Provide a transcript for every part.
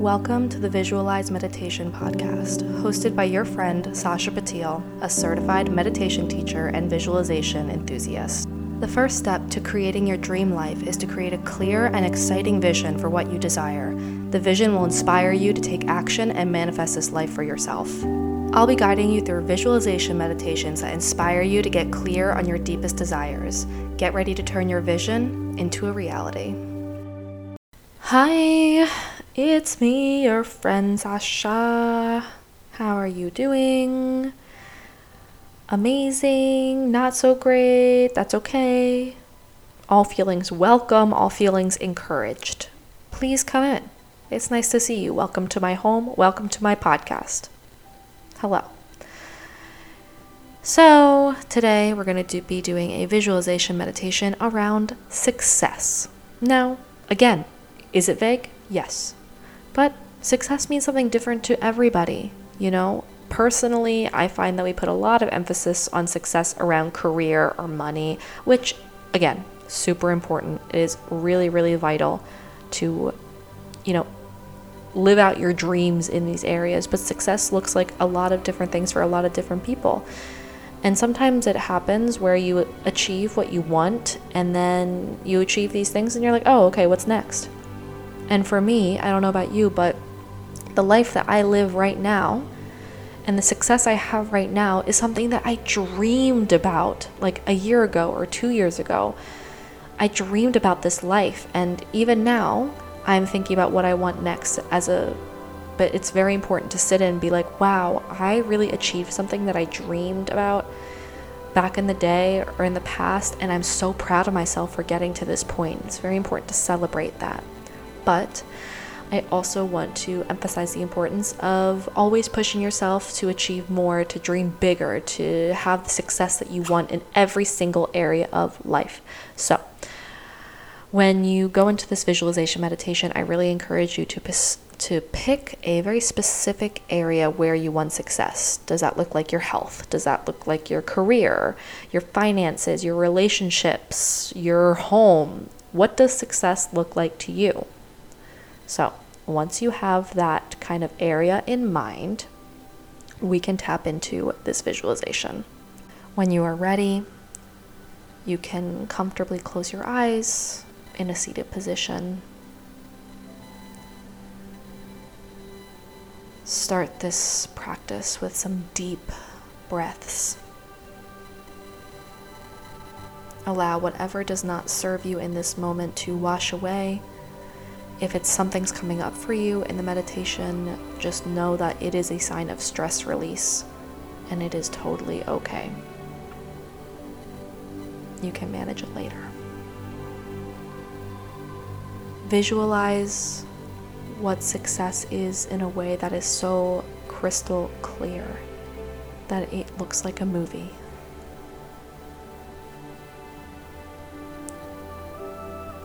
Welcome to the Visualize Meditation Podcast, hosted by your friend Sasha Patil, a certified meditation teacher and visualization enthusiast. The first step to creating your dream life is to create a clear and exciting vision for what you desire. The vision will inspire you to take action and manifest this life for yourself. I'll be guiding you through visualization meditations that inspire you to get clear on your deepest desires. Get ready to turn your vision into a reality. Hi, it's me, your friend Sasha. How are you doing? Amazing, not so great, that's okay. All feelings welcome, all feelings encouraged. Please come in. It's nice to see you. Welcome to my home. Welcome to my podcast. Hello. So, today we're going to be doing a visualization meditation around success. Now, again, is it vague? Yes. But success means something different to everybody. You know, personally, I find that we put a lot of emphasis on success around career or money, which, again, super important. It is really, really vital to, you know, live out your dreams in these areas. But success looks like a lot of different things for a lot of different people. And sometimes it happens where you achieve what you want and then you achieve these things and you're like, oh, okay, what's next? And for me, I don't know about you, but the life that I live right now and the success I have right now is something that I dreamed about like a year ago or two years ago. I dreamed about this life, and even now, I'm thinking about what I want next as a. But it's very important to sit and be like, wow, I really achieved something that I dreamed about back in the day or in the past, and I'm so proud of myself for getting to this point. It's very important to celebrate that. But I also want to emphasize the importance of always pushing yourself to achieve more, to dream bigger, to have the success that you want in every single area of life. So, when you go into this visualization meditation, I really encourage you to to pick a very specific area where you want success. Does that look like your health? Does that look like your career, your finances, your relationships, your home? What does success look like to you? So, once you have that kind of area in mind, we can tap into this visualization. When you are ready, you can comfortably close your eyes in a seated position. Start this practice with some deep breaths. Allow whatever does not serve you in this moment to wash away if it's something's coming up for you in the meditation, just know that it is a sign of stress release and it is totally okay. You can manage it later. Visualize what success is in a way that is so crystal clear that it looks like a movie.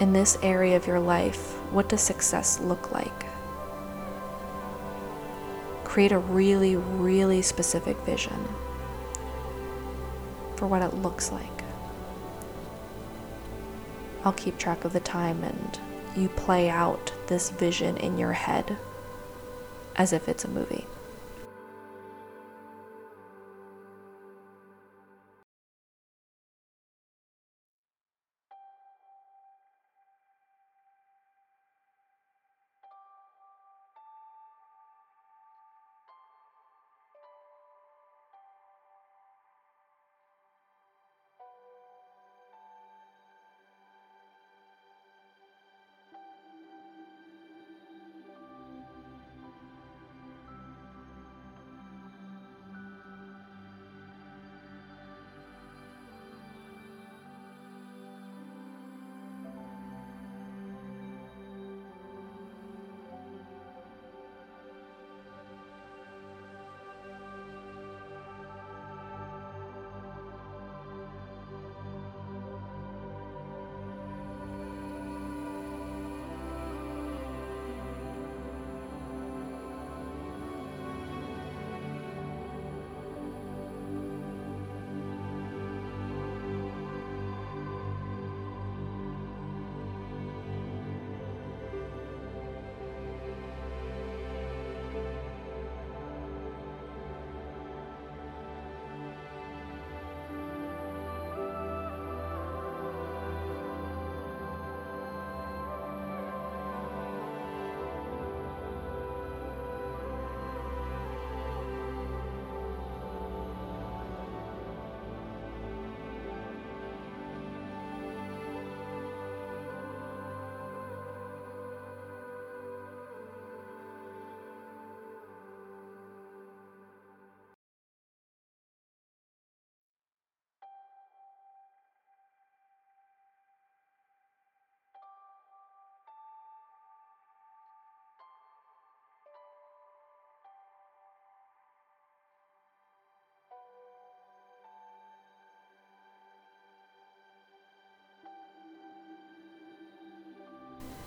In this area of your life, what does success look like? Create a really, really specific vision for what it looks like. I'll keep track of the time and you play out this vision in your head as if it's a movie.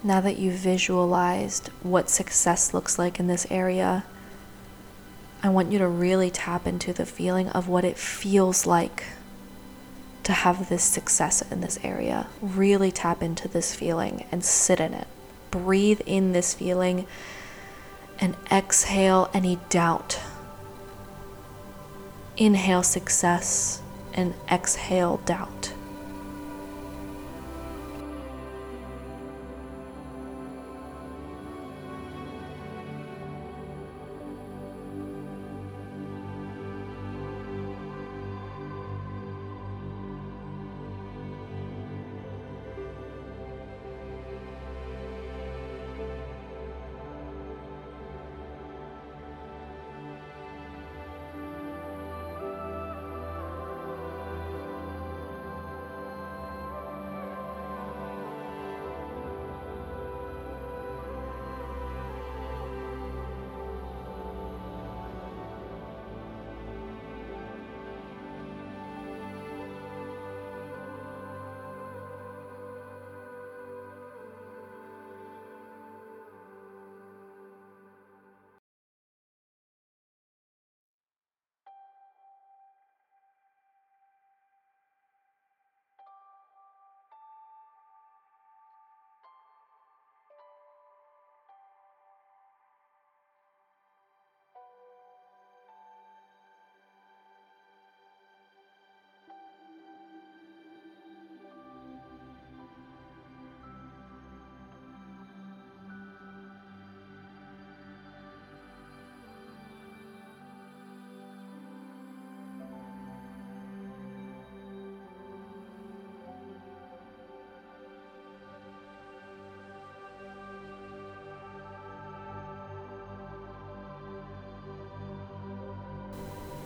Now that you've visualized what success looks like in this area, I want you to really tap into the feeling of what it feels like to have this success in this area. Really tap into this feeling and sit in it. Breathe in this feeling and exhale any doubt. Inhale success and exhale doubt.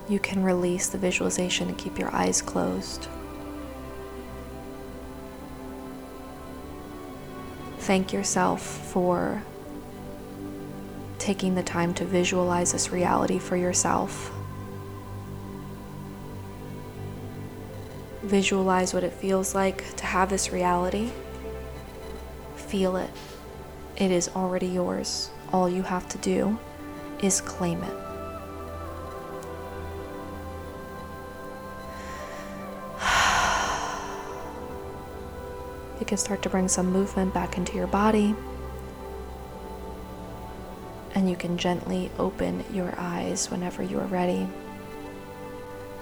You can release the visualization and keep your eyes closed. Thank yourself for taking the time to visualize this reality for yourself. Visualize what it feels like to have this reality. Feel it. It is already yours. All you have to do is claim it. You can start to bring some movement back into your body. And you can gently open your eyes whenever you are ready.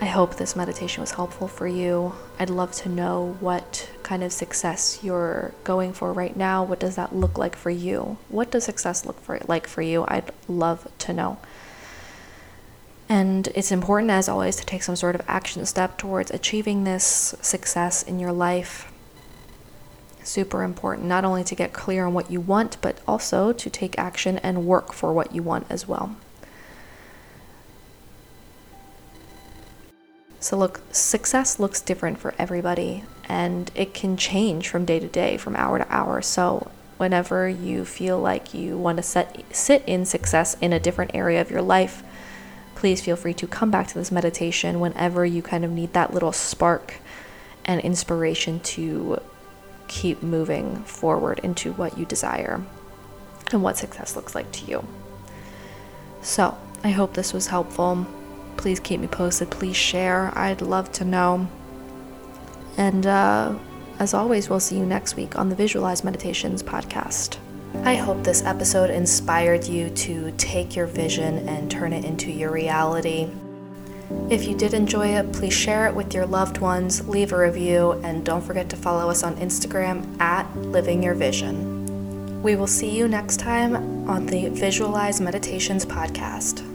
I hope this meditation was helpful for you. I'd love to know what kind of success you're going for right now. What does that look like for you? What does success look for like for you? I'd love to know. And it's important, as always, to take some sort of action step towards achieving this success in your life super important not only to get clear on what you want, but also to take action and work for what you want as well. So, look, success looks different for everybody and it can change from day to day, from hour to hour. So, whenever you feel like you want to set, sit in success in a different area of your life, please feel free to come back to this meditation whenever you kind of need that little spark and inspiration to keep moving forward into what you desire and what success looks like to you. So, I hope this was helpful. Please keep me posted. Please share. I'd love to know. And uh, as always, we'll see you next week on the Visualize Meditations podcast. I hope this episode inspired you to take your vision and turn it into your reality. If you did enjoy it, please share it with your loved ones, leave a review, and don't forget to follow us on Instagram at Living Your Vision. We will see you next time on the Visualize Meditations podcast.